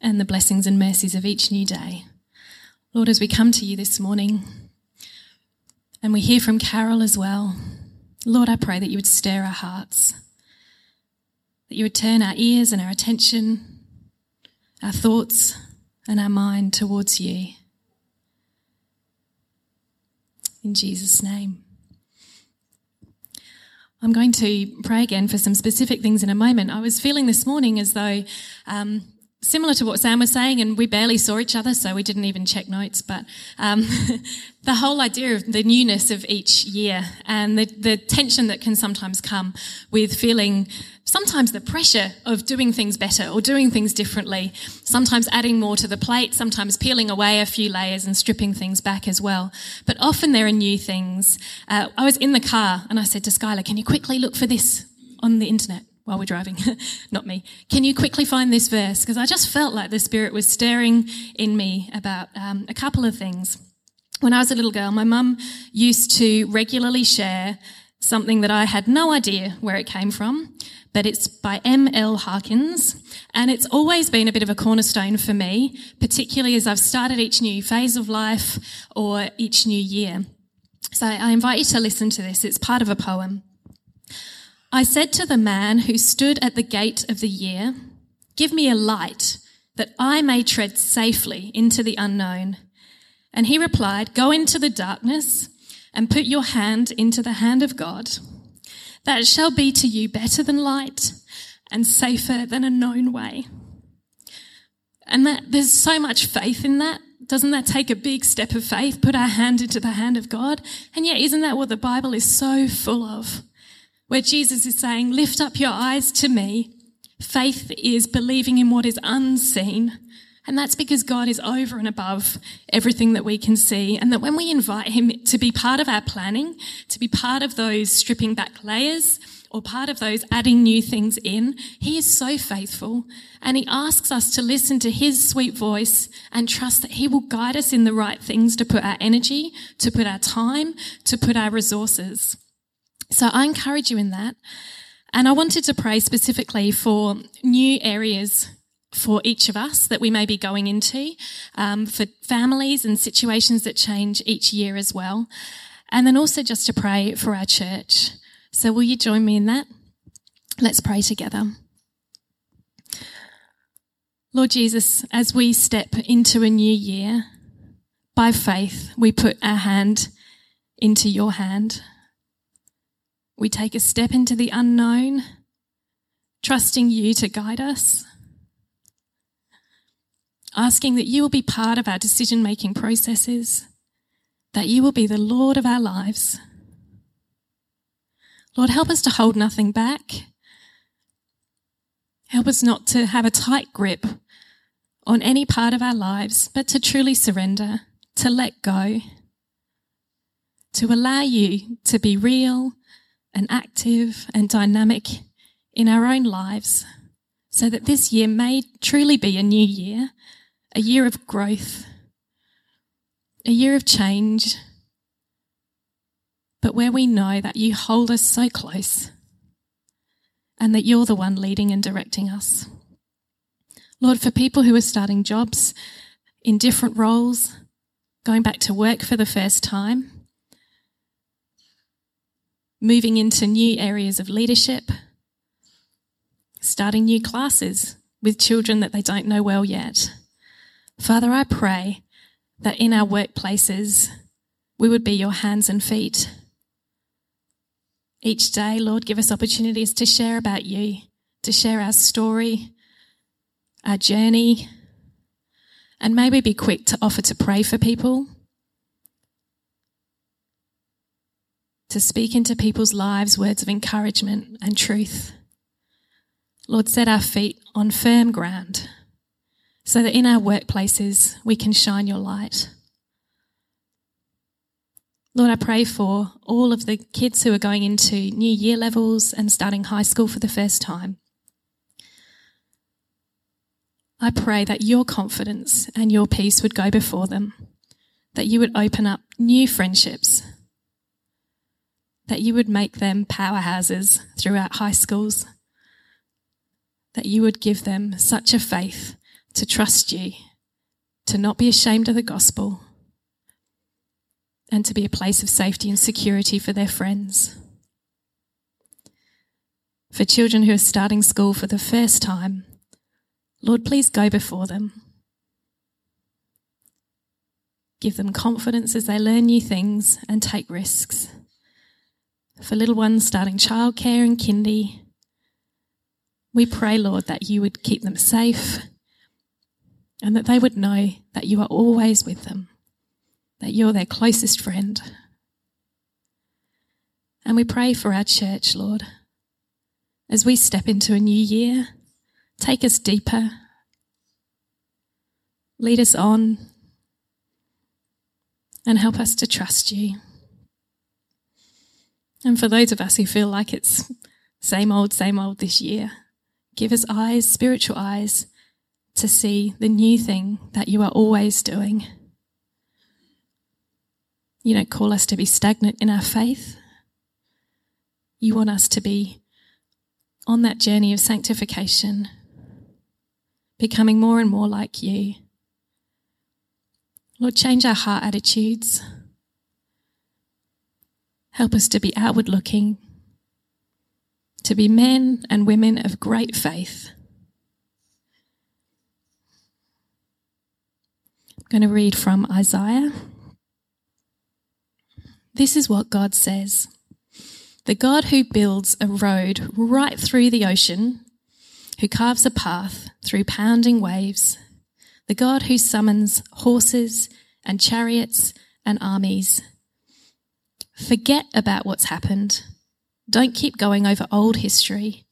and the blessings and mercies of each new day. Lord, as we come to you this morning and we hear from Carol as well, Lord, I pray that you would stir our hearts, that you would turn our ears and our attention, our thoughts and our mind towards you. In Jesus' name. I'm going to pray again for some specific things in a moment. I was feeling this morning as though, um, similar to what Sam was saying, and we barely saw each other, so we didn't even check notes, but um, the whole idea of the newness of each year and the, the tension that can sometimes come with feeling sometimes the pressure of doing things better or doing things differently, sometimes adding more to the plate, sometimes peeling away a few layers and stripping things back as well. But often there are new things. Uh, I was in the car and I said to Skylar, can you quickly look for this on the internet? While we're driving, not me. Can you quickly find this verse? Because I just felt like the Spirit was stirring in me about um, a couple of things. When I was a little girl, my mum used to regularly share something that I had no idea where it came from but it's by M.L. Haskins. And it's always been a bit of a cornerstone for me, particularly as I've started each new phase of life or each new year. So I invite you to listen to this. It's part of a poem. I said to the man who stood at the gate of the year, give me a light that I may tread safely into the unknown. And he replied, go into the darkness and put your hand into the hand of God that shall be to you better than light and safer than a known way. And that there's so much faith in that. Doesn't that take a big step of faith? Put our hand into the hand of God. And yet, isn't that what the Bible is so full of? Where Jesus is saying, lift up your eyes to me. Faith is believing in what is unseen. And that's because God is over and above everything that we can see. And that when we invite him to be part of our planning, to be part of those stripping back layers, or part of those adding new things in, he is so faithful and he asks us to listen to his sweet voice and trust that he will guide us in the right things to put our energy, to put our time, to put our resources. So I encourage you in that. And I wanted to pray specifically for new areas for each of us that we may be going into, um, for families and situations that change each year as well. And then also just to pray for our church. So will you join me in that? Let's pray together. Lord Jesus, as we step into a new year, by faith, we put our hand into your hand. We take a step into the unknown, trusting you to guide us asking that you will be part of our decision making processes, that you will be the Lord of our lives. Lord, help us to hold nothing back. Help us not to have a tight grip on any part of our lives, but to truly surrender, to let go, to allow you to be real and active and dynamic in our own lives so that this year may truly be a new year a year of growth, a year of change, but where we know that you hold us so close and that you're the one leading and directing us. Lord, for people who are starting jobs in different roles, going back to work for the first time, moving into new areas of leadership, starting new classes with children that they don't know well yet. Father, I pray that in our workplaces, we would be your hands and feet. Each day, Lord, give us opportunities to share about you, to share our story, our journey, and maybe be quick to offer to pray for people, to speak into people's lives words of encouragement and truth. Lord, set our feet on firm ground so that in our workplaces we can shine your light. Lord, I pray for all of the kids who are going into new year levels and starting high school for the first time. I pray that your confidence and your peace would go before them, that you would open up new friendships, that you would make them powerhouses throughout high schools, that you would give them such a faith to trust you, to not be ashamed of the gospel, and to be a place of safety and security for their friends. For children who are starting school for the first time, Lord, please go before them. Give them confidence as they learn new things and take risks. For little ones starting childcare and kindy, we pray, Lord, that you would keep them safe and that they would know that you are always with them, that you're their closest friend. And we pray for our church, Lord, as we step into a new year, take us deeper, lead us on, and help us to trust you. And for those of us who feel like it's same old, same old this year, give us eyes, spiritual eyes, to see the new thing that you are always doing. You don't call us to be stagnant in our faith. You want us to be on that journey of sanctification, becoming more and more like you. Lord, change our heart attitudes. Help us to be outward looking, to be men and women of great faith. I'm going to read from Isaiah. This is what God says The God who builds a road right through the ocean, who carves a path through pounding waves, the God who summons horses and chariots and armies Forget about what's happened. Don't keep going over old history.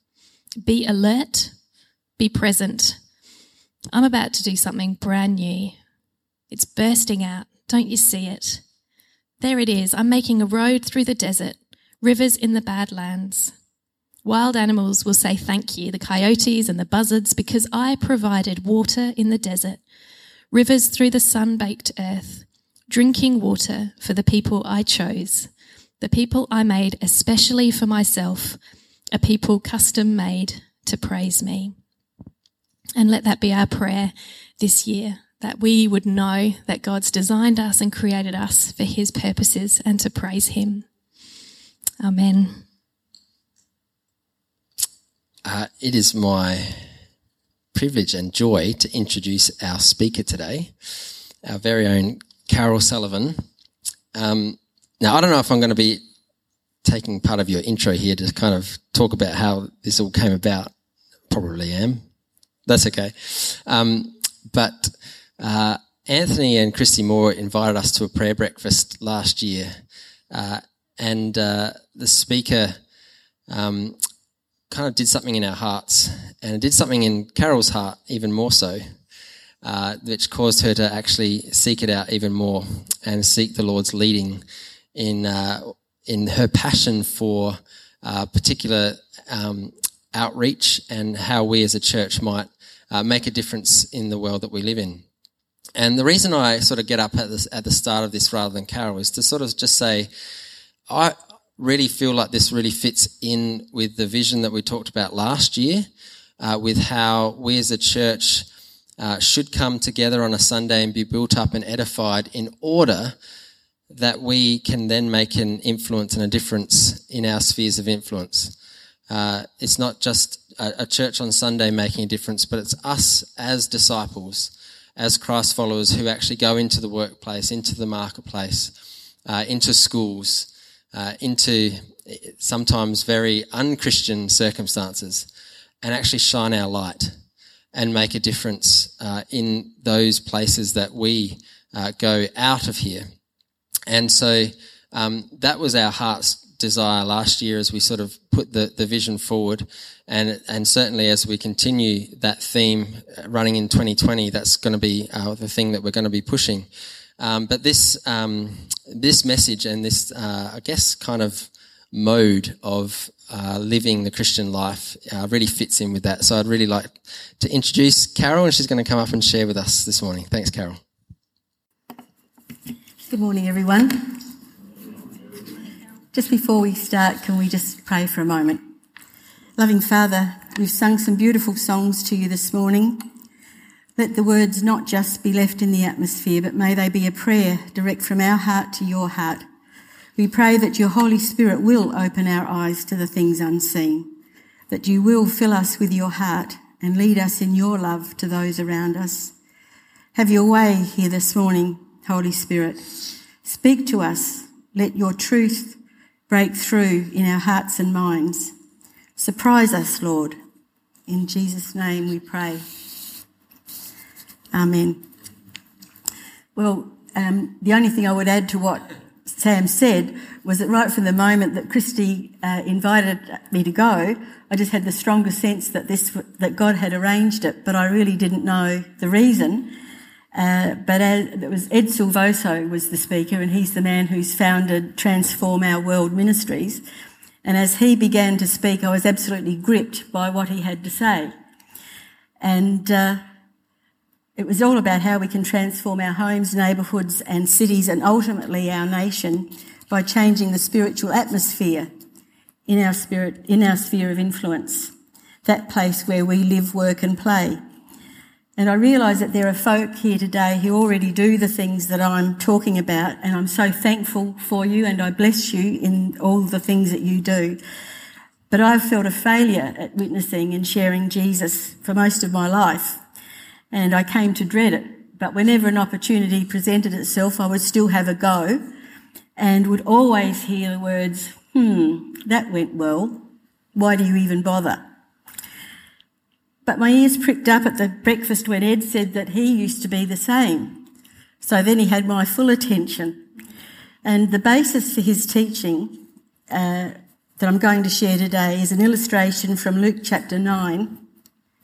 Be alert. Be present. I'm about to do something brand new. It's bursting out. Don't you see it? There it is. I'm making a road through the desert, rivers in the badlands. Wild animals will say thank you, the coyotes and the buzzards, because I provided water in the desert, rivers through the sun baked earth, drinking water for the people I chose the people I made especially for myself, a people custom made to praise me. And let that be our prayer this year, that we would know that God's designed us and created us for his purposes and to praise him. Amen. Uh, it is my privilege and joy to introduce our speaker today, our very own Carol Sullivan. Um, now, I don't know if I'm going to be taking part of your intro here to kind of talk about how this all came about. Probably am. That's okay. Um, but uh, Anthony and Christy Moore invited us to a prayer breakfast last year, uh, and uh, the speaker um, kind of did something in our hearts, and did something in Carol's heart even more so. Uh, which caused her to actually seek it out even more and seek the Lord's leading in uh, in her passion for uh, particular um, outreach and how we as a church might uh, make a difference in the world that we live in. And the reason I sort of get up at, this, at the start of this rather than Carol is to sort of just say, I really feel like this really fits in with the vision that we talked about last year, uh, with how we as a church uh, should come together on a Sunday and be built up and edified in order that we can then make an influence and a difference in our spheres of influence. Uh, it's not just a, a, church on Sunday making a difference, but it's us as disciples, as Christ followers who actually go into the workplace, into the marketplace, uh, into schools, uh, into sometimes very unchristian circumstances, and actually shine our light and make a difference uh, in those places that we uh, go out of here. And so um, that was our heart's desire last year as we sort of put the, the vision forward. And, and certainly as we continue that theme running in 2020, that's going to be uh, the thing that we're going to be pushing. Um, but this, um, this message and this, uh, I guess, kind of mode of uh, living the Christian life uh, really fits in with that. So I'd really like to introduce Carol, and she's going to come up and share with us this morning. Thanks, Carol. Good morning, everyone. Just before we start, can we just pray for a moment? Loving Father, we've sung some beautiful songs to you this morning. Let the words not just be left in the atmosphere, but may they be a prayer direct from our heart to your heart. We pray that your Holy Spirit will open our eyes to the things unseen, that you will fill us with your heart and lead us in your love to those around us. Have your way here this morning, Holy Spirit. Speak to us. Let your truth break through in our hearts and minds. Surprise us, Lord. In Jesus' name we pray. Amen. Well, um, the only thing I would add to what Sam said was that right from the moment that Christy uh, invited me to go, I just had the strongest sense that this that God had arranged it, but I really didn't know the reason. Uh, but as, it was Ed Silvoso was the speaker, and he's the man who's founded Transform Our World Ministries. And as he began to speak, I was absolutely gripped by what he had to say. And uh, it was all about how we can transform our homes, neighbourhoods, and cities, and ultimately our nation by changing the spiritual atmosphere in our spirit, in our sphere of influence, that place where we live, work, and play. And I realise that there are folk here today who already do the things that I'm talking about, and I'm so thankful for you and I bless you in all the things that you do. But I've felt a failure at witnessing and sharing Jesus for most of my life and I came to dread it. But whenever an opportunity presented itself, I would still have a go and would always hear the words, hmm, that went well. Why do you even bother? But my ears pricked up at the breakfast when Ed said that he used to be the same. So then he had my full attention. And the basis for his teaching uh, that I'm going to share today is an illustration from Luke chapter 9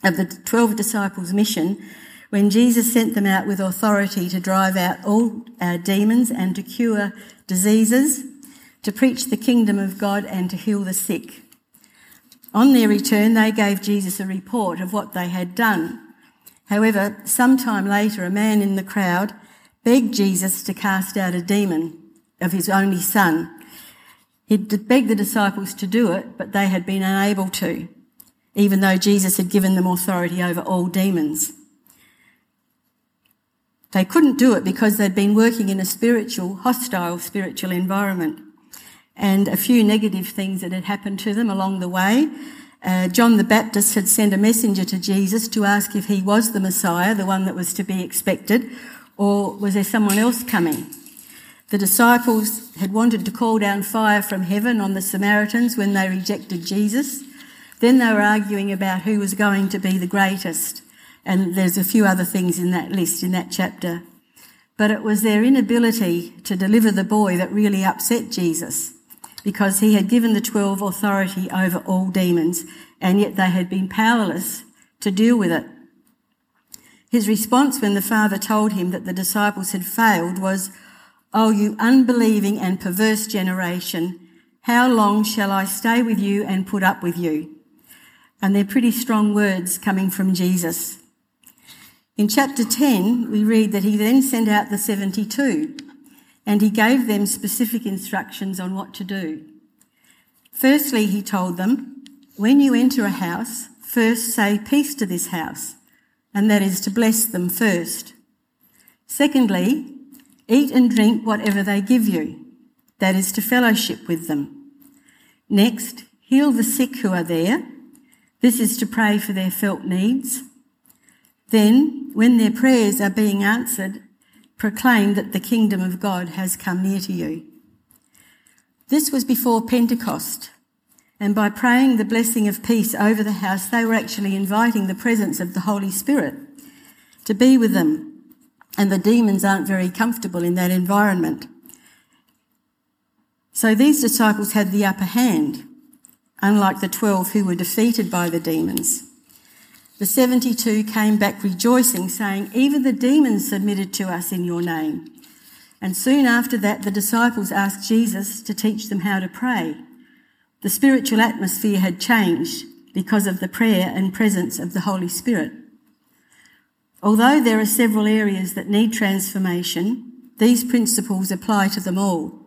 of the 12 disciples' mission when Jesus sent them out with authority to drive out all uh, demons and to cure diseases, to preach the kingdom of God and to heal the sick. On their return, they gave Jesus a report of what they had done. However, sometime later, a man in the crowd begged Jesus to cast out a demon of his only son. He begged the disciples to do it, but they had been unable to even though Jesus had given them authority over all demons. They couldn't do it because they'd been working in a spiritual, hostile spiritual environment. And a few negative things that had happened to them along the way. Uh, John the Baptist had sent a messenger to Jesus to ask if he was the Messiah, the one that was to be expected, or was there someone else coming? The disciples had wanted to call down fire from heaven on the Samaritans when they rejected Jesus. Then they were arguing about who was going to be the greatest. And there's a few other things in that list, in that chapter. But it was their inability to deliver the boy that really upset Jesus because he had given the 12 authority over all demons and yet they had been powerless to deal with it. His response when the father told him that the disciples had failed was, Oh, you unbelieving and perverse generation, how long shall I stay with you and put up with you? And they're pretty strong words coming from Jesus. In chapter 10, we read that he then sent out the 72 and he gave them specific instructions on what to do. Firstly, he told them, when you enter a house, first say peace to this house, and that is to bless them first. Secondly, eat and drink whatever they give you, that is to fellowship with them. Next, heal the sick who are there this is to pray for their felt needs. Then, when their prayers are being answered, proclaim that the kingdom of God has come near to you. This was before Pentecost, and by praying the blessing of peace over the house, they were actually inviting the presence of the Holy Spirit to be with them. And the demons aren't very comfortable in that environment. So these disciples had the upper hand unlike the 12 who were defeated by the demons. The 72 came back rejoicing, saying, Even the demons submitted to us in your name. And soon after that, the disciples asked Jesus to teach them how to pray. The spiritual atmosphere had changed because of the prayer and presence of the Holy Spirit. Although there are several areas that need transformation, these principles apply to them all.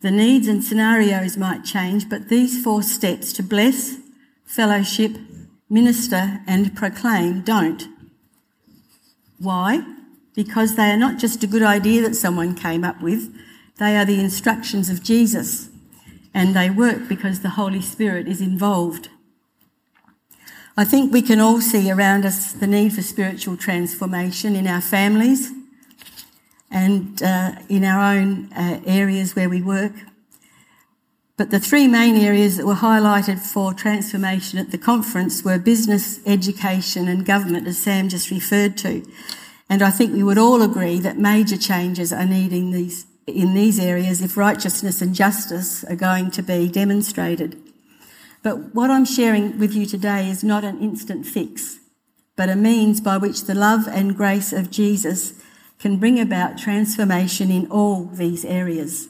The needs and scenarios might change, but these four steps to bless, fellowship, minister, and proclaim don't. Why? Because they are not just a good idea that someone came up with, they are the instructions of Jesus, and they work because the Holy Spirit is involved. I think we can all see around us the need for spiritual transformation in our families and uh, in our own uh, areas where we work. But the three main areas that were highlighted for transformation at the conference were business, education and government, as Sam just referred to. And I think we would all agree that major changes are needing these, in these areas if righteousness and justice are going to be demonstrated. But what I'm sharing with you today is not an instant fix, but a means by which the love and grace of Jesus can bring about transformation in all these areas.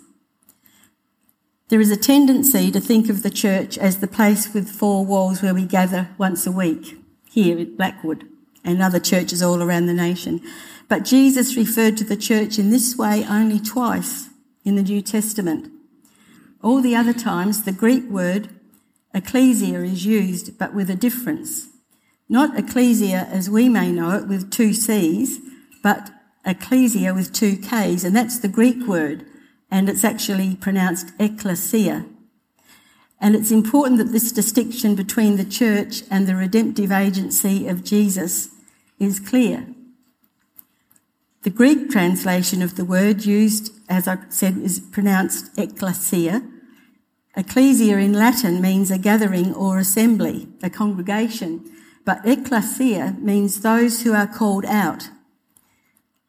There is a tendency to think of the church as the place with four walls where we gather once a week, here at Blackwood and other churches all around the nation. But Jesus referred to the church in this way only twice in the New Testament. All the other times, the Greek word ecclesia is used, but with a difference. Not ekklesia as we may know it with two C's, but ecclesia with two K's, and that's the Greek word and it's actually pronounced ecclesia. And it's important that this distinction between the church and the redemptive agency of Jesus is clear. The Greek translation of the word used, as I said, is pronounced ecclesia. Ecclesia in Latin means a gathering or assembly, a congregation, but ekklesia means those who are called out.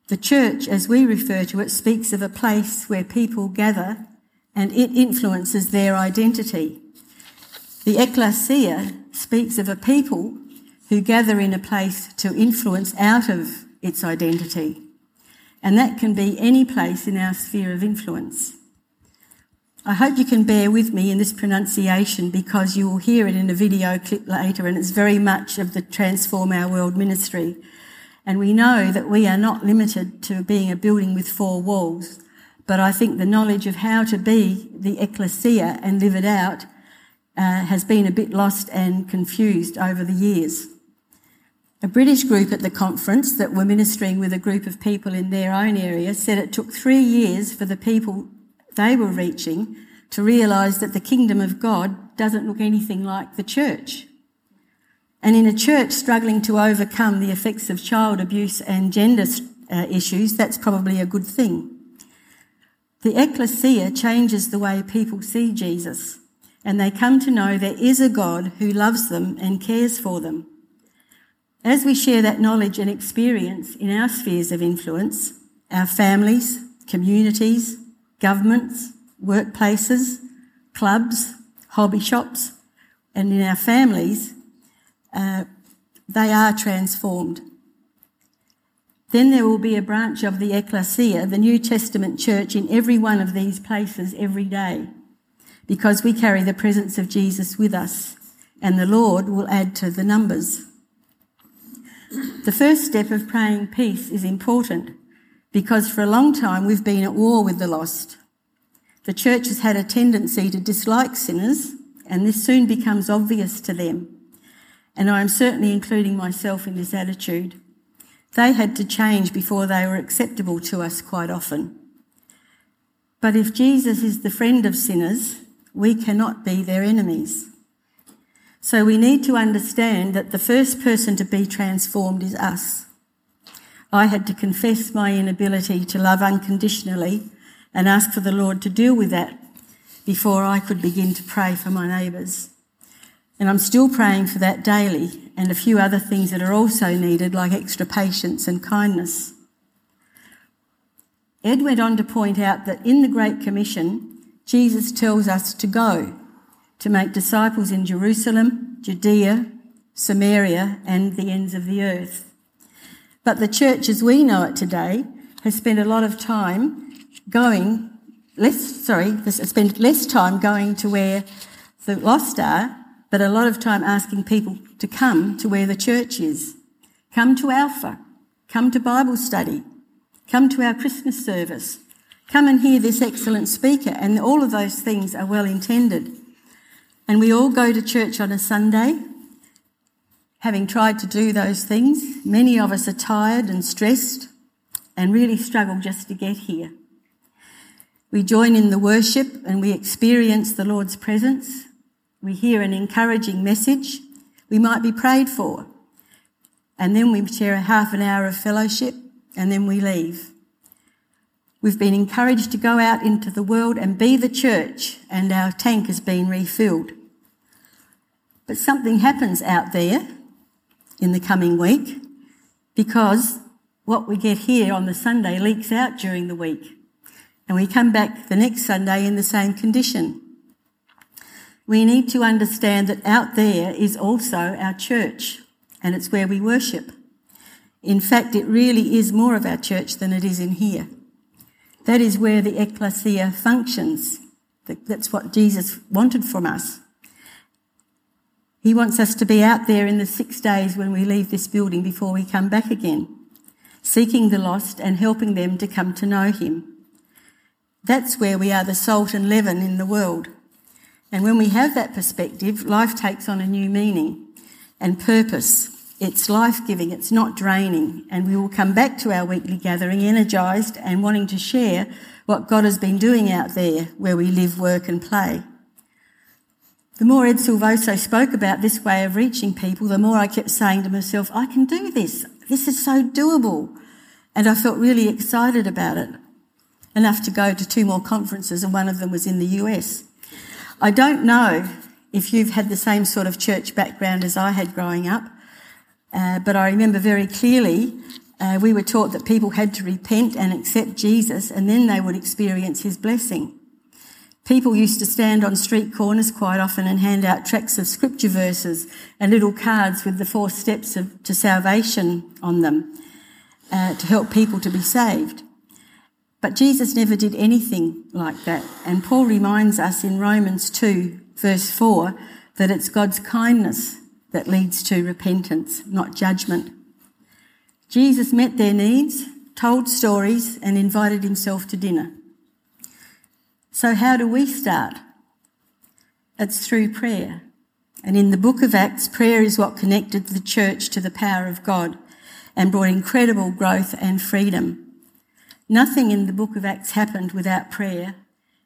The church, as we refer to it, speaks of a place where people gather and it influences their identity. The ecclesia speaks of a people who gather in a place to influence out of its identity. And that can be any place in our sphere of influence. I hope you can bear with me in this pronunciation because you will hear it in a video clip later and it's very much of the Transform Our World ministry and we know that we are not limited to being a building with four walls. But I think the knowledge of how to be the ecclesia and live it out uh, has been a bit lost and confused over the years. A British group at the conference that were ministering with a group of people in their own area said it took three years for the people they were reaching to realise that the kingdom of God doesn't look anything like the church. And in a church struggling to overcome the effects of child abuse and gender uh, issues, that's probably a good thing. The ecclesia changes the way people see Jesus, and they come to know there is a God who loves them and cares for them. As we share that knowledge and experience in our spheres of influence, our families, communities, governments, workplaces, clubs, hobby shops, and in our families, uh, they are transformed. Then there will be a branch of the ecclesia, the New Testament church, in every one of these places every day, because we carry the presence of Jesus with us, and the Lord will add to the numbers. The first step of praying peace is important because for a long time we've been at war with the lost. The church has had a tendency to dislike sinners, and this soon becomes obvious to them and I am certainly including myself in this attitude. They had to change before they were acceptable to us quite often. But if Jesus is the friend of sinners, we cannot be their enemies. So we need to understand that the first person to be transformed is us. I had to confess my inability to love unconditionally and ask for the Lord to deal with that before I could begin to pray for my neighbours. And I'm still praying for that daily and a few other things that are also needed, like extra patience and kindness. Ed went on to point out that in the Great Commission, Jesus tells us to go, to make disciples in Jerusalem, Judea, Samaria, and the ends of the earth. But the church as we know it today has spent a lot of time going, less, sorry, spent less time going to where the lost are but a lot of time asking people to come to where the church is. Come to Alpha. Come to Bible study. Come to our Christmas service. Come and hear this excellent speaker. And all of those things are well intended. And we all go to church on a Sunday. Having tried to do those things, many of us are tired and stressed and really struggle just to get here. We join in the worship and we experience the Lord's presence. We hear an encouraging message. We might be prayed for. And then we share a half an hour of fellowship and then we leave. We've been encouraged to go out into the world and be the church and our tank has been refilled. But something happens out there in the coming week because what we get here on the Sunday leaks out during the week. And we come back the next Sunday in the same condition. We need to understand that out there is also our church and it's where we worship. In fact, it really is more of our church than it is in here. That is where the ecclesia functions. That's what Jesus wanted from us. He wants us to be out there in the six days when we leave this building before we come back again seeking the lost and helping them to come to know Him. That's where we are the salt and leaven in the world. And when we have that perspective, life takes on a new meaning and purpose. It's life giving, it's not draining, and we will come back to our weekly gathering energised and wanting to share what God has been doing out there where we live, work, and play. The more Ed Silvoso spoke about this way of reaching people, the more I kept saying to myself, I can do this. This is so doable. And I felt really excited about it. Enough to go to two more conferences, and one of them was in the US. I don't know if you've had the same sort of church background as I had growing up, uh, but I remember very clearly uh, we were taught that people had to repent and accept Jesus, and then they would experience his blessing. People used to stand on street corners quite often and hand out tracts of scripture verses and little cards with the four steps of, to salvation on them uh, to help people to be saved. But Jesus never did anything like that. And Paul reminds us in Romans 2, verse 4, that it's God's kindness that leads to repentance, not judgment. Jesus met their needs, told stories, and invited himself to dinner. So, how do we start? It's through prayer. And in the book of Acts, prayer is what connected the church to the power of God and brought incredible growth and freedom. Nothing in the book of Acts happened without prayer,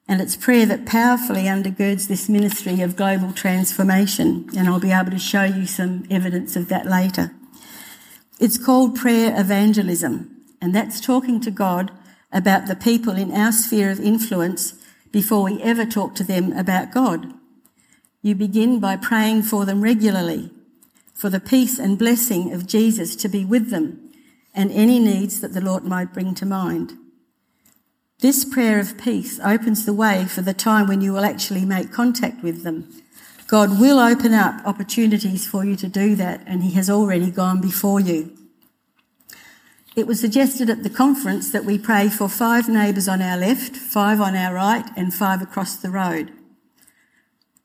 and it's prayer that powerfully undergirds this ministry of global transformation, and I'll be able to show you some evidence of that later. It's called prayer evangelism, and that's talking to God about the people in our sphere of influence before we ever talk to them about God. You begin by praying for them regularly, for the peace and blessing of Jesus to be with them and any needs that the Lord might bring to mind. This prayer of peace opens the way for the time when you will actually make contact with them. God will open up opportunities for you to do that, and He has already gone before you. It was suggested at the conference that we pray for five neighbours on our left, five on our right, and five across the road,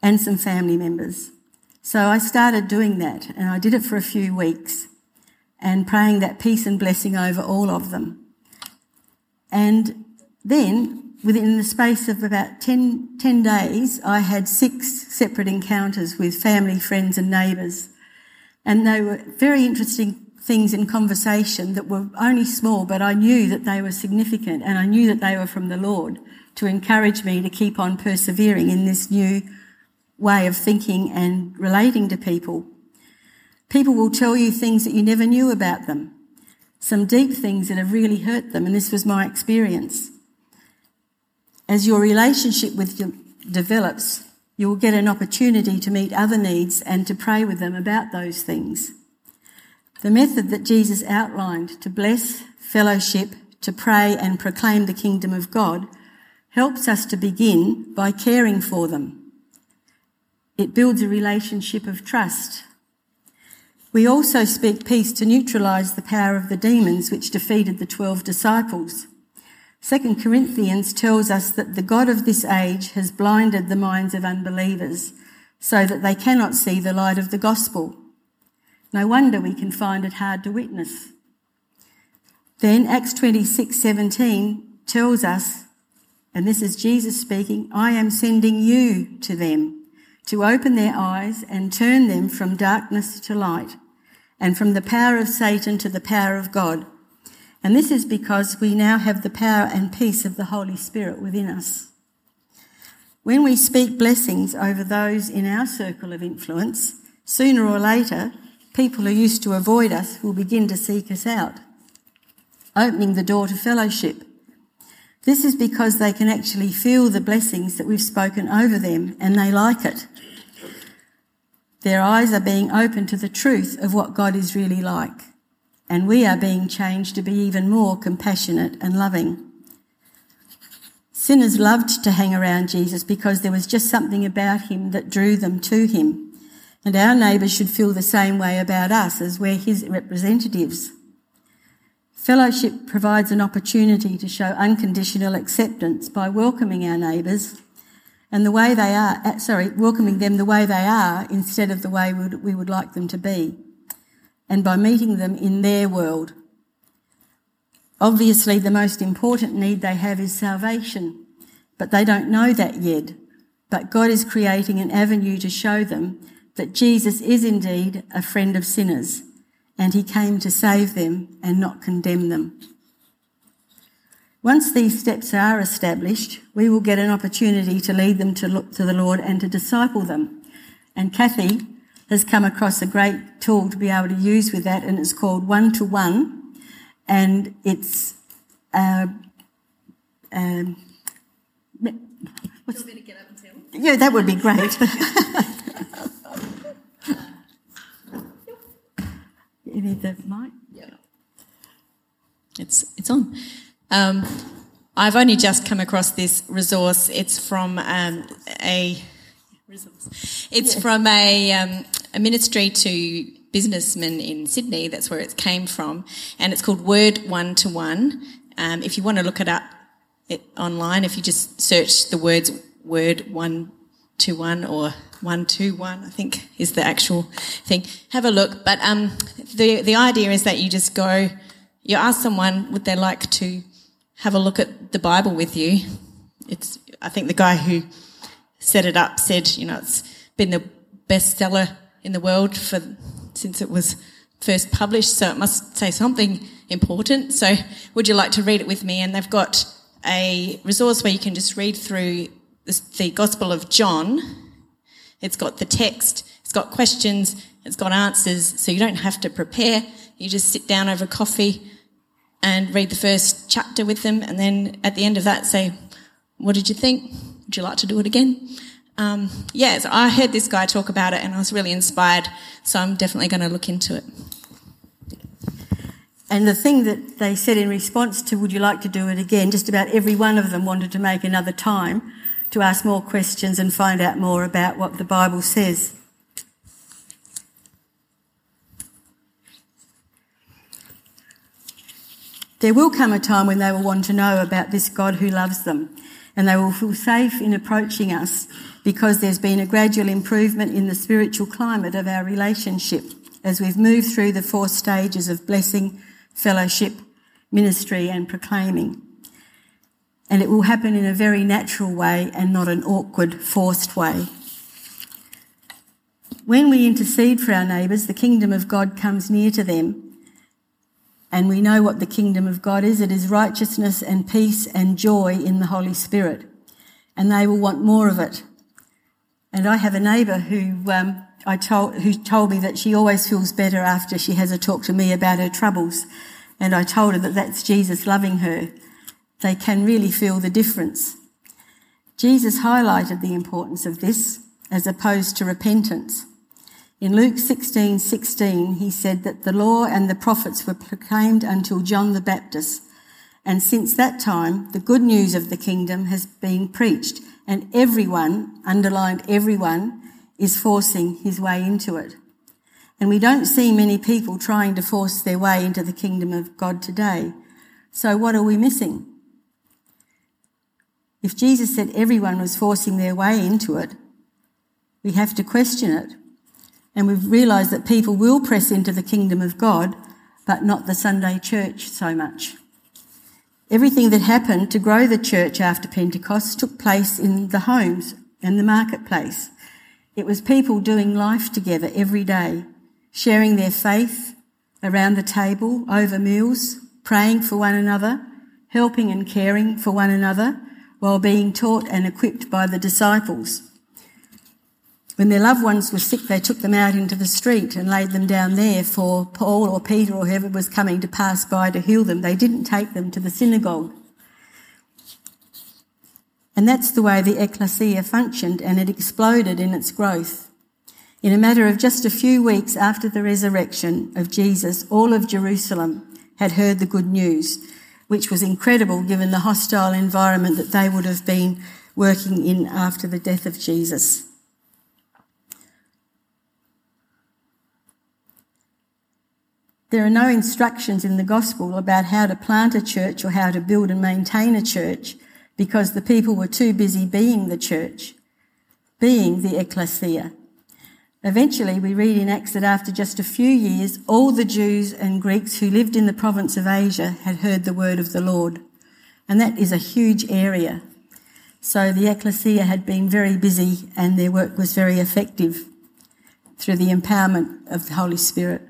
and some family members. So I started doing that, and I did it for a few weeks, and praying that peace and blessing over all of them. And then, within the space of about 10, 10 days, I had six separate encounters with family, friends, and neighbours. And they were very interesting things in conversation that were only small, but I knew that they were significant and I knew that they were from the Lord to encourage me to keep on persevering in this new way of thinking and relating to people. People will tell you things that you never knew about them, some deep things that have really hurt them, and this was my experience. As your relationship with them develops, you will get an opportunity to meet other needs and to pray with them about those things. The method that Jesus outlined to bless, fellowship, to pray and proclaim the kingdom of God helps us to begin by caring for them. It builds a relationship of trust. We also speak peace to neutralise the power of the demons which defeated the twelve disciples. Second Corinthians tells us that the God of this age has blinded the minds of unbelievers so that they cannot see the light of the gospel no wonder we can find it hard to witness. Then Acts 26:17 tells us, and this is Jesus speaking, I am sending you to them to open their eyes and turn them from darkness to light and from the power of Satan to the power of God. And this is because we now have the power and peace of the Holy Spirit within us. When we speak blessings over those in our circle of influence, sooner or later, people who used to avoid us will begin to seek us out, opening the door to fellowship. This is because they can actually feel the blessings that we've spoken over them and they like it. Their eyes are being opened to the truth of what God is really like. And we are being changed to be even more compassionate and loving. Sinners loved to hang around Jesus because there was just something about him that drew them to him. And our neighbours should feel the same way about us as we're his representatives. Fellowship provides an opportunity to show unconditional acceptance by welcoming our neighbours and the way they are, uh, sorry, welcoming them the way they are instead of the way we would like them to be, and by meeting them in their world. Obviously, the most important need they have is salvation, but they don't know that yet. But God is creating an avenue to show them that Jesus is indeed a friend of sinners, and he came to save them and not condemn them. Once these steps are established, we will get an opportunity to lead them to look to the Lord and to disciple them. And Kathy has come across a great tool to be able to use with that, and it's called One to One, and it's uh, um, yeah, that would be great. you need the mic. Yeah, it's it's on. Um, I've only just come across this resource. It's from um, a resource. It's yes. from a, um, a ministry to businessmen in Sydney. That's where it came from, and it's called Word One to One. Um, if you want to look it up it, online, if you just search the words Word One to One or One to One, I think is the actual thing. Have a look. But um, the the idea is that you just go, you ask someone would they like to have a look at the Bible with you. It's, I think the guy who set it up said, you know, it's been the bestseller in the world for, since it was first published, so it must say something important. So would you like to read it with me? And they've got a resource where you can just read through the Gospel of John. It's got the text, it's got questions, it's got answers, so you don't have to prepare. You just sit down over coffee and read the first chapter with them, and then at the end of that say, "What did you think? Would you like to do it again?" Um, yeah, so I heard this guy talk about it, and I was really inspired. So I'm definitely going to look into it. And the thing that they said in response to "Would you like to do it again?" just about every one of them wanted to make another time to ask more questions and find out more about what the Bible says. There will come a time when they will want to know about this God who loves them, and they will feel safe in approaching us because there's been a gradual improvement in the spiritual climate of our relationship as we've moved through the four stages of blessing, fellowship, ministry, and proclaiming. And it will happen in a very natural way and not an awkward, forced way. When we intercede for our neighbours, the kingdom of God comes near to them and we know what the kingdom of God is. It is righteousness and peace and joy in the Holy Spirit. And they will want more of it. And I have a neighbour who, um, I told, who told me that she always feels better after she has a talk to me about her troubles. And I told her that that's Jesus loving her. They can really feel the difference. Jesus highlighted the importance of this as opposed to repentance. In Luke 16, 16, he said that the law and the prophets were proclaimed until John the Baptist. And since that time, the good news of the kingdom has been preached and everyone, underlined everyone, is forcing his way into it. And we don't see many people trying to force their way into the kingdom of God today. So what are we missing? If Jesus said everyone was forcing their way into it, we have to question it and we've realised that people will press into the kingdom of God, but not the Sunday church so much. Everything that happened to grow the church after Pentecost took place in the homes and the marketplace. It was people doing life together every day, sharing their faith around the table, over meals, praying for one another, helping and caring for one another, while being taught and equipped by the disciples. When their loved ones were sick, they took them out into the street and laid them down there for Paul or Peter or whoever was coming to pass by to heal them. They didn't take them to the synagogue. And that's the way the ekklesia functioned and it exploded in its growth. In a matter of just a few weeks after the resurrection of Jesus, all of Jerusalem had heard the good news, which was incredible given the hostile environment that they would have been working in after the death of Jesus. There are no instructions in the gospel about how to plant a church or how to build and maintain a church because the people were too busy being the church, being the ekklesia. Eventually, we read in Acts that after just a few years, all the Jews and Greeks who lived in the province of Asia had heard the word of the Lord. And that is a huge area. So the ekklesia had been very busy and their work was very effective through the empowerment of the Holy Spirit.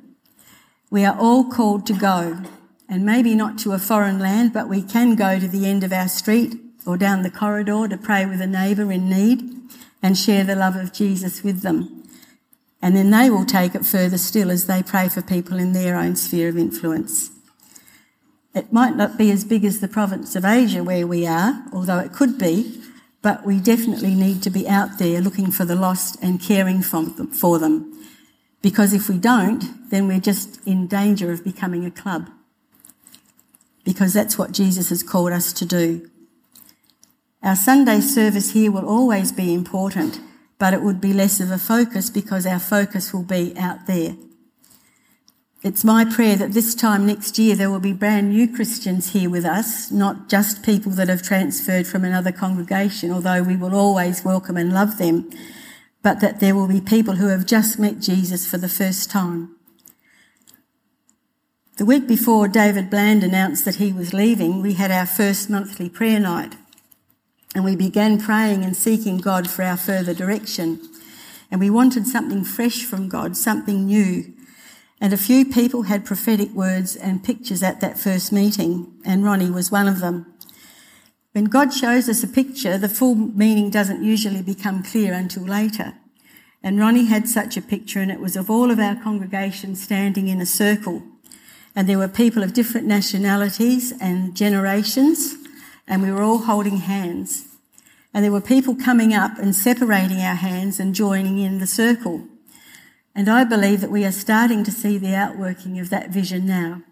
We are all called to go, and maybe not to a foreign land, but we can go to the end of our street or down the corridor to pray with a neighbour in need and share the love of Jesus with them. And then they will take it further still as they pray for people in their own sphere of influence. It might not be as big as the province of Asia where we are, although it could be, but we definitely need to be out there looking for the lost and caring for them. Because if we don't, then we're just in danger of becoming a club. Because that's what Jesus has called us to do. Our Sunday service here will always be important, but it would be less of a focus because our focus will be out there. It's my prayer that this time next year there will be brand new Christians here with us, not just people that have transferred from another congregation, although we will always welcome and love them but that there will be people who have just met Jesus for the first time. The week before David Bland announced that he was leaving, we had our first monthly prayer night. And we began praying and seeking God for our further direction. And we wanted something fresh from God, something new. And a few people had prophetic words and pictures at that first meeting, and Ronnie was one of them. When God shows us a picture, the full meaning doesn't usually become clear until later. And Ronnie had such a picture, and it was of all of our congregation standing in a circle. And there were people of different nationalities and generations, and we were all holding hands. And there were people coming up and separating our hands and joining in the circle. And I believe that we are starting to see the outworking of that vision now.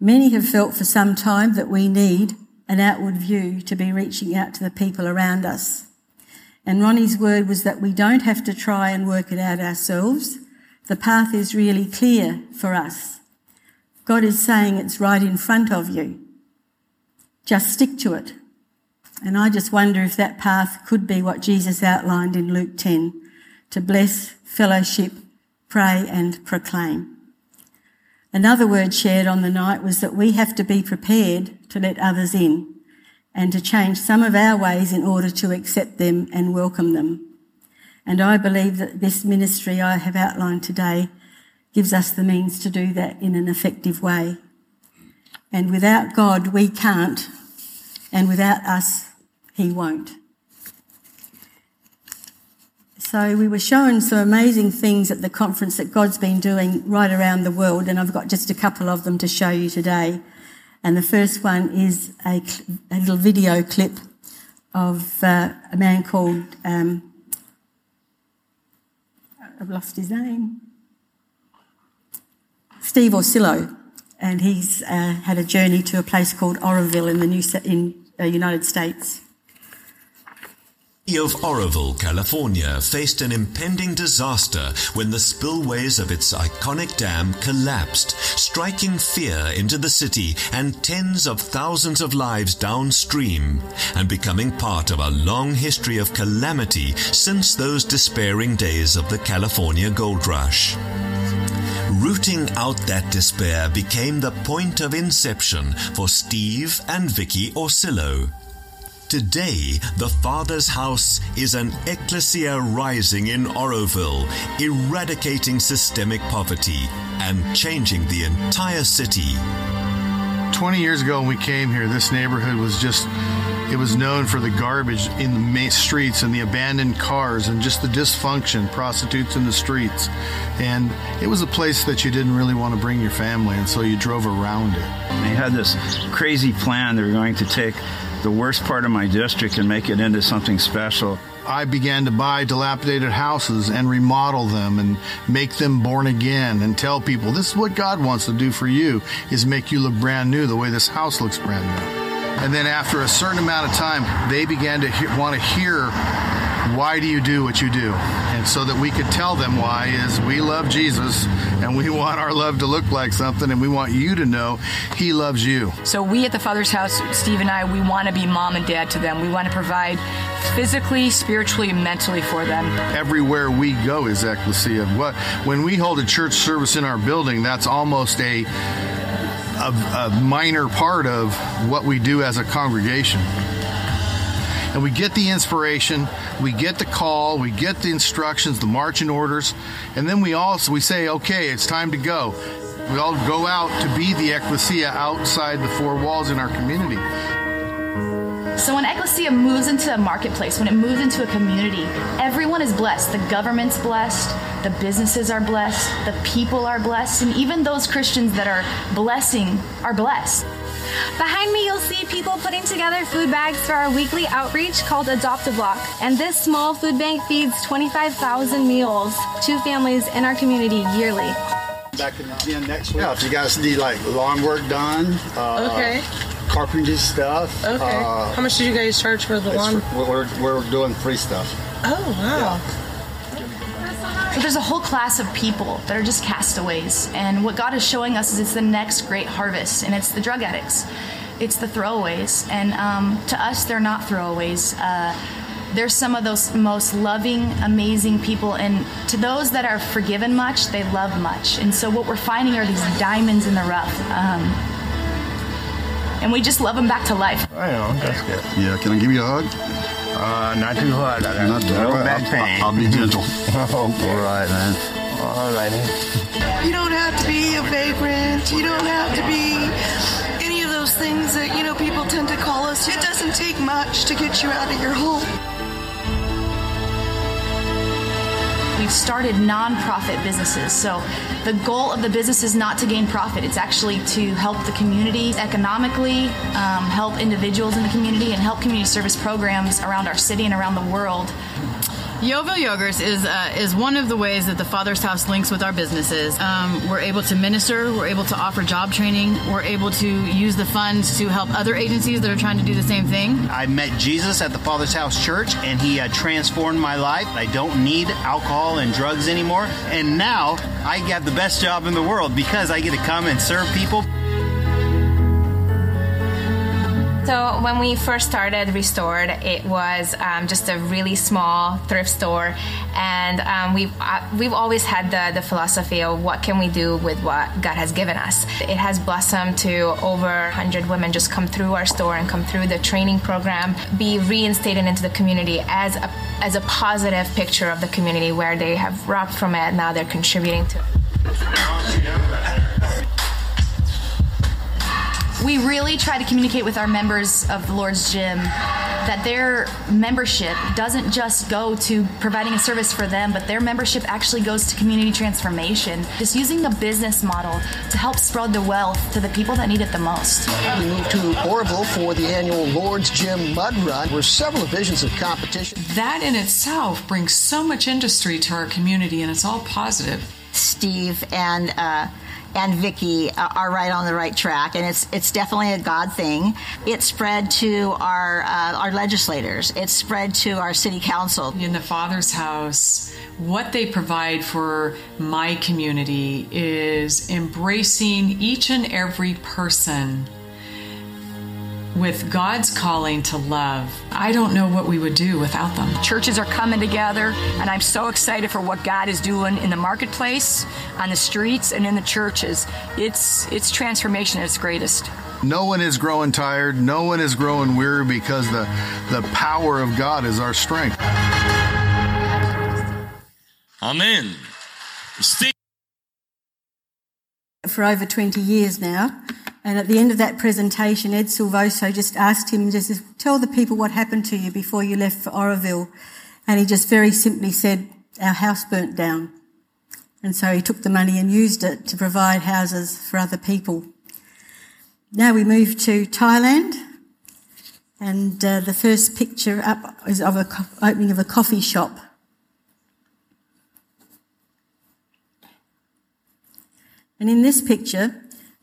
Many have felt for some time that we need an outward view to be reaching out to the people around us. And Ronnie's word was that we don't have to try and work it out ourselves. The path is really clear for us. God is saying it's right in front of you. Just stick to it. And I just wonder if that path could be what Jesus outlined in Luke 10 to bless, fellowship, pray and proclaim. Another word shared on the night was that we have to be prepared to let others in and to change some of our ways in order to accept them and welcome them. And I believe that this ministry I have outlined today gives us the means to do that in an effective way. And without God, we can't, and without us, He won't. So we were shown some amazing things at the conference that God's been doing right around the world, and I've got just a couple of them to show you today. And the first one is a, a little video clip of uh, a man called, um, I've lost his name, Steve Orsillo. And he's uh, had a journey to a place called Oroville in the New, in, uh, United States of Oroville, California faced an impending disaster when the spillways of its iconic dam collapsed, striking fear into the city and tens of thousands of lives downstream, and becoming part of a long history of calamity since those despairing days of the California gold rush. Rooting out that despair became the point of inception for Steve and Vicky Orsillo Today, the Father's house is an ekklesia rising in Oroville, eradicating systemic poverty and changing the entire city. 20 years ago when we came here, this neighborhood was just, it was known for the garbage in the main streets and the abandoned cars and just the dysfunction, prostitutes in the streets. And it was a place that you didn't really want to bring your family, and so you drove around it. They had this crazy plan. They were going to take the worst part of my district and make it into something special. I began to buy dilapidated houses and remodel them and make them born again and tell people this is what God wants to do for you is make you look brand new the way this house looks brand new. And then after a certain amount of time, they began to he- want to hear why do you do what you do? And so that we could tell them why is we love Jesus and we want our love to look like something and we want you to know he loves you. So we at the Father's House, Steve and I, we want to be mom and dad to them. We want to provide physically, spiritually, and mentally for them. Everywhere we go is ekklesia. What when we hold a church service in our building, that's almost a a, a minor part of what we do as a congregation. And we get the inspiration, we get the call, we get the instructions, the marching orders, and then we also we say, okay, it's time to go. We all go out to be the ekklesia outside the four walls in our community. So when Ekklesia moves into a marketplace, when it moves into a community, everyone is blessed. The government's blessed, the businesses are blessed, the people are blessed, and even those Christians that are blessing are blessed. Behind me, you'll see people putting together food bags for our weekly outreach called Adopt a Block. And this small food bank feeds 25,000 meals to families in our community yearly. Back in again next week. Yeah, if you guys need like lawn work done, uh, Okay. Carpentry stuff. Okay. Uh, How much did you guys charge for the it's- lawn? We're, we're doing free stuff. Oh wow. So there's a whole class of people that are just castaways, and what God is showing us is it's the next great harvest, and it's the drug addicts, it's the throwaways, and um, to us they're not throwaways. Uh, they're some of those most loving, amazing people, and to those that are forgiven much, they love much. And so what we're finding are these diamonds in the rough, um, and we just love them back to life. Right on, that's good. Yeah, can I give you a hug? Uh, not too hard. Not too no hard. back I'll, pain. I'll, I'll be gentle. okay. All right, man. All righty. You don't have to be a vagrant. You don't have to be any of those things that you know people tend to call us. It doesn't take much to get you out of your home. We've started nonprofit businesses. So the goal of the business is not to gain profit. It's actually to help the community economically, um, help individuals in the community, and help community service programs around our city and around the world. Yeovil Yogurts is uh, is one of the ways that the Father's House links with our businesses. Um, we're able to minister, we're able to offer job training, we're able to use the funds to help other agencies that are trying to do the same thing. I met Jesus at the Father's House Church, and he uh, transformed my life. I don't need alcohol and drugs anymore, and now I got the best job in the world because I get to come and serve people. So when we first started Restored, it was um, just a really small thrift store, and um, we've uh, we've always had the the philosophy of what can we do with what God has given us. It has blossomed to over 100 women just come through our store and come through the training program, be reinstated into the community as a as a positive picture of the community where they have robbed from it. Now they're contributing to. We really try to communicate with our members of the Lord's Gym that their membership doesn't just go to providing a service for them, but their membership actually goes to community transformation. Just using the business model to help spread the wealth to the people that need it the most. We moved to Oroville for the annual Lord's Gym Mud Run, where several divisions of competition. That in itself brings so much industry to our community, and it's all positive. Steve and uh, and Vicky are right on the right track, and it's it's definitely a God thing. It spread to our uh, our legislators. It spread to our city council. In the Father's house, what they provide for my community is embracing each and every person with God's calling to love. I don't know what we would do without them. Churches are coming together, and I'm so excited for what God is doing in the marketplace, on the streets, and in the churches. It's it's transformation at its greatest. No one is growing tired. No one is growing weary because the, the power of God is our strength. Amen. Steve. For over 20 years now. And at the end of that presentation, Ed Silvoso just asked him, just tell the people what happened to you before you left for Oroville. And he just very simply said, our house burnt down. And so he took the money and used it to provide houses for other people. Now we move to Thailand. And uh, the first picture up is of a co- opening of a coffee shop. And in this picture,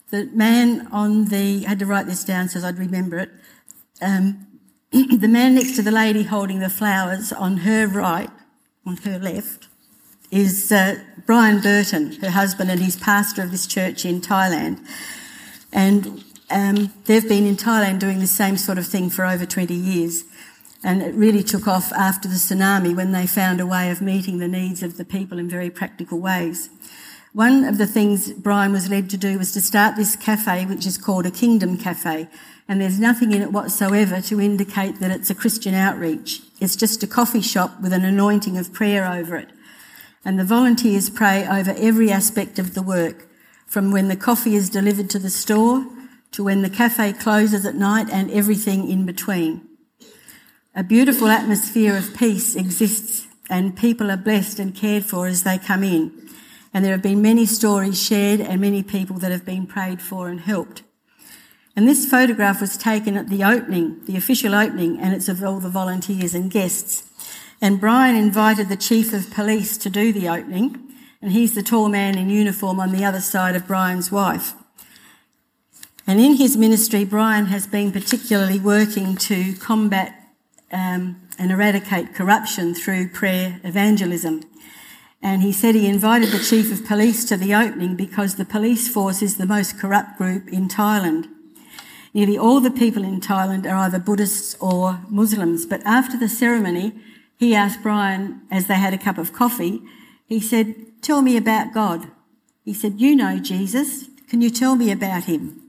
the man on the, I had to write this down so I'd remember it. Um, the man next to the lady holding the flowers on her right, on her left, is uh, Brian Burton, her husband, and he's pastor of this church in Thailand. And um, they've been in Thailand doing the same sort of thing for over 20 years. And it really took off after the tsunami when they found a way of meeting the needs of the people in very practical ways. One of the things Brian was led to do was to start this cafe, which is called a Kingdom Cafe. And there's nothing in it whatsoever to indicate that it's a Christian outreach. It's just a coffee shop with an anointing of prayer over it. And the volunteers pray over every aspect of the work, from when the coffee is delivered to the store to when the cafe closes at night and everything in between. A beautiful atmosphere of peace exists and people are blessed and cared for as they come in. And there have been many stories shared and many people that have been prayed for and helped. And this photograph was taken at the opening, the official opening, and it's of all the volunteers and guests. And Brian invited the chief of police to do the opening, and he's the tall man in uniform on the other side of Brian's wife. And in his ministry, Brian has been particularly working to combat um, and eradicate corruption through prayer evangelism. And he said he invited the chief of police to the opening because the police force is the most corrupt group in Thailand. Nearly all the people in Thailand are either Buddhists or Muslims. But after the ceremony, he asked Brian, as they had a cup of coffee, he said, Tell me about God. He said, You know Jesus. Can you tell me about him?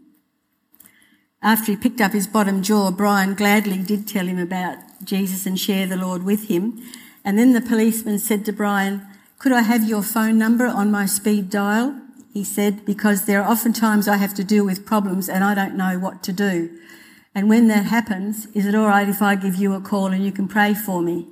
After he picked up his bottom jaw, Brian gladly did tell him about Jesus and share the Lord with him. And then the policeman said to Brian, Could I have your phone number on my speed dial? He said, Because there are often times I have to deal with problems and I don't know what to do. And when that happens, is it all right if I give you a call and you can pray for me?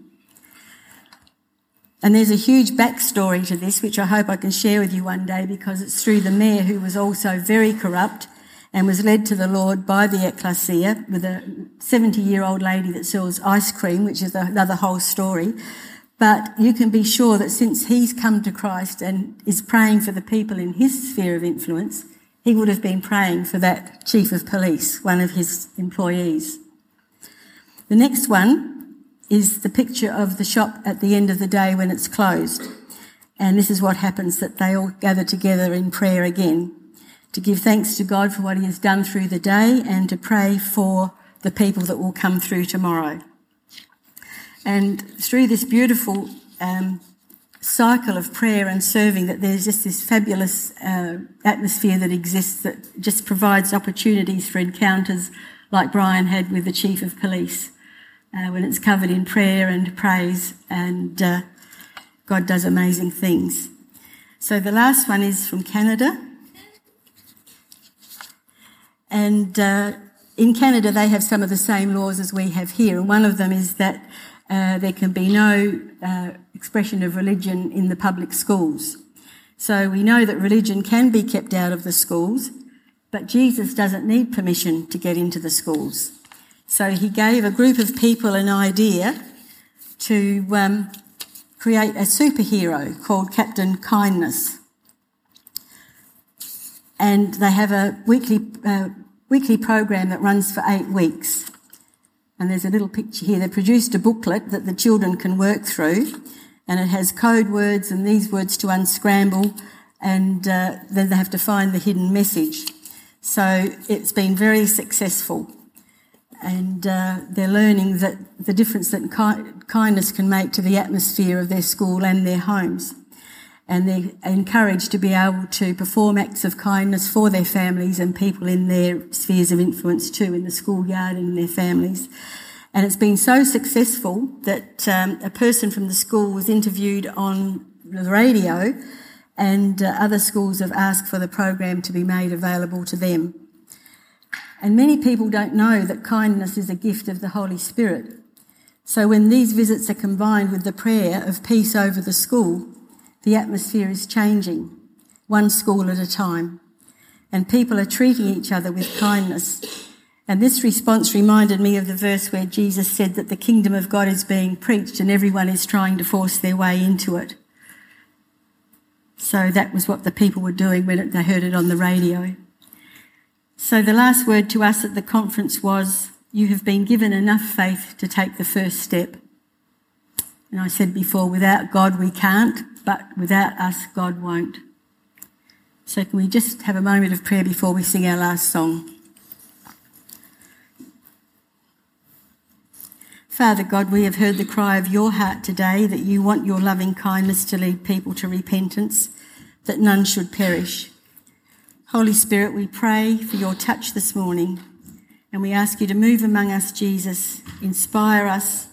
And there's a huge backstory to this, which I hope I can share with you one day because it's through the mayor who was also very corrupt and was led to the Lord by the ekklesia with a 70 year old lady that sells ice cream, which is another whole story. But you can be sure that since he's come to Christ and is praying for the people in his sphere of influence, he would have been praying for that chief of police, one of his employees. The next one is the picture of the shop at the end of the day when it's closed. And this is what happens that they all gather together in prayer again to give thanks to God for what he has done through the day and to pray for the people that will come through tomorrow. And through this beautiful um, cycle of prayer and serving, that there's just this fabulous uh, atmosphere that exists that just provides opportunities for encounters like Brian had with the chief of police uh, when it's covered in prayer and praise, and uh, God does amazing things. So the last one is from Canada. And uh, in Canada, they have some of the same laws as we have here. And one of them is that uh, there can be no uh, expression of religion in the public schools. So we know that religion can be kept out of the schools, but Jesus doesn't need permission to get into the schools. So he gave a group of people an idea to um, create a superhero called Captain Kindness. And they have a weekly, uh, weekly program that runs for eight weeks. And there's a little picture here. They produced a booklet that the children can work through, and it has code words and these words to unscramble, and uh, then they have to find the hidden message. So it's been very successful, and uh, they're learning that the difference that ki- kindness can make to the atmosphere of their school and their homes. And they're encouraged to be able to perform acts of kindness for their families and people in their spheres of influence too, in the schoolyard and in their families. And it's been so successful that um, a person from the school was interviewed on the radio, and uh, other schools have asked for the program to be made available to them. And many people don't know that kindness is a gift of the Holy Spirit. So when these visits are combined with the prayer of peace over the school, the atmosphere is changing, one school at a time. And people are treating each other with kindness and this response reminded me of the verse where Jesus said that the kingdom of God is being preached and everyone is trying to force their way into it. So that was what the people were doing when they heard it on the radio. So the last word to us at the conference was, you have been given enough faith to take the first step. And I said before, without God we can't, but without us God won't. So can we just have a moment of prayer before we sing our last song? Father God, we have heard the cry of your heart today that you want your loving kindness to lead people to repentance, that none should perish. Holy Spirit, we pray for your touch this morning and we ask you to move among us, Jesus, inspire us,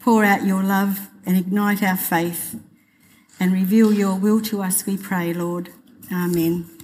pour out your love and ignite our faith and reveal your will to us, we pray, Lord. Amen.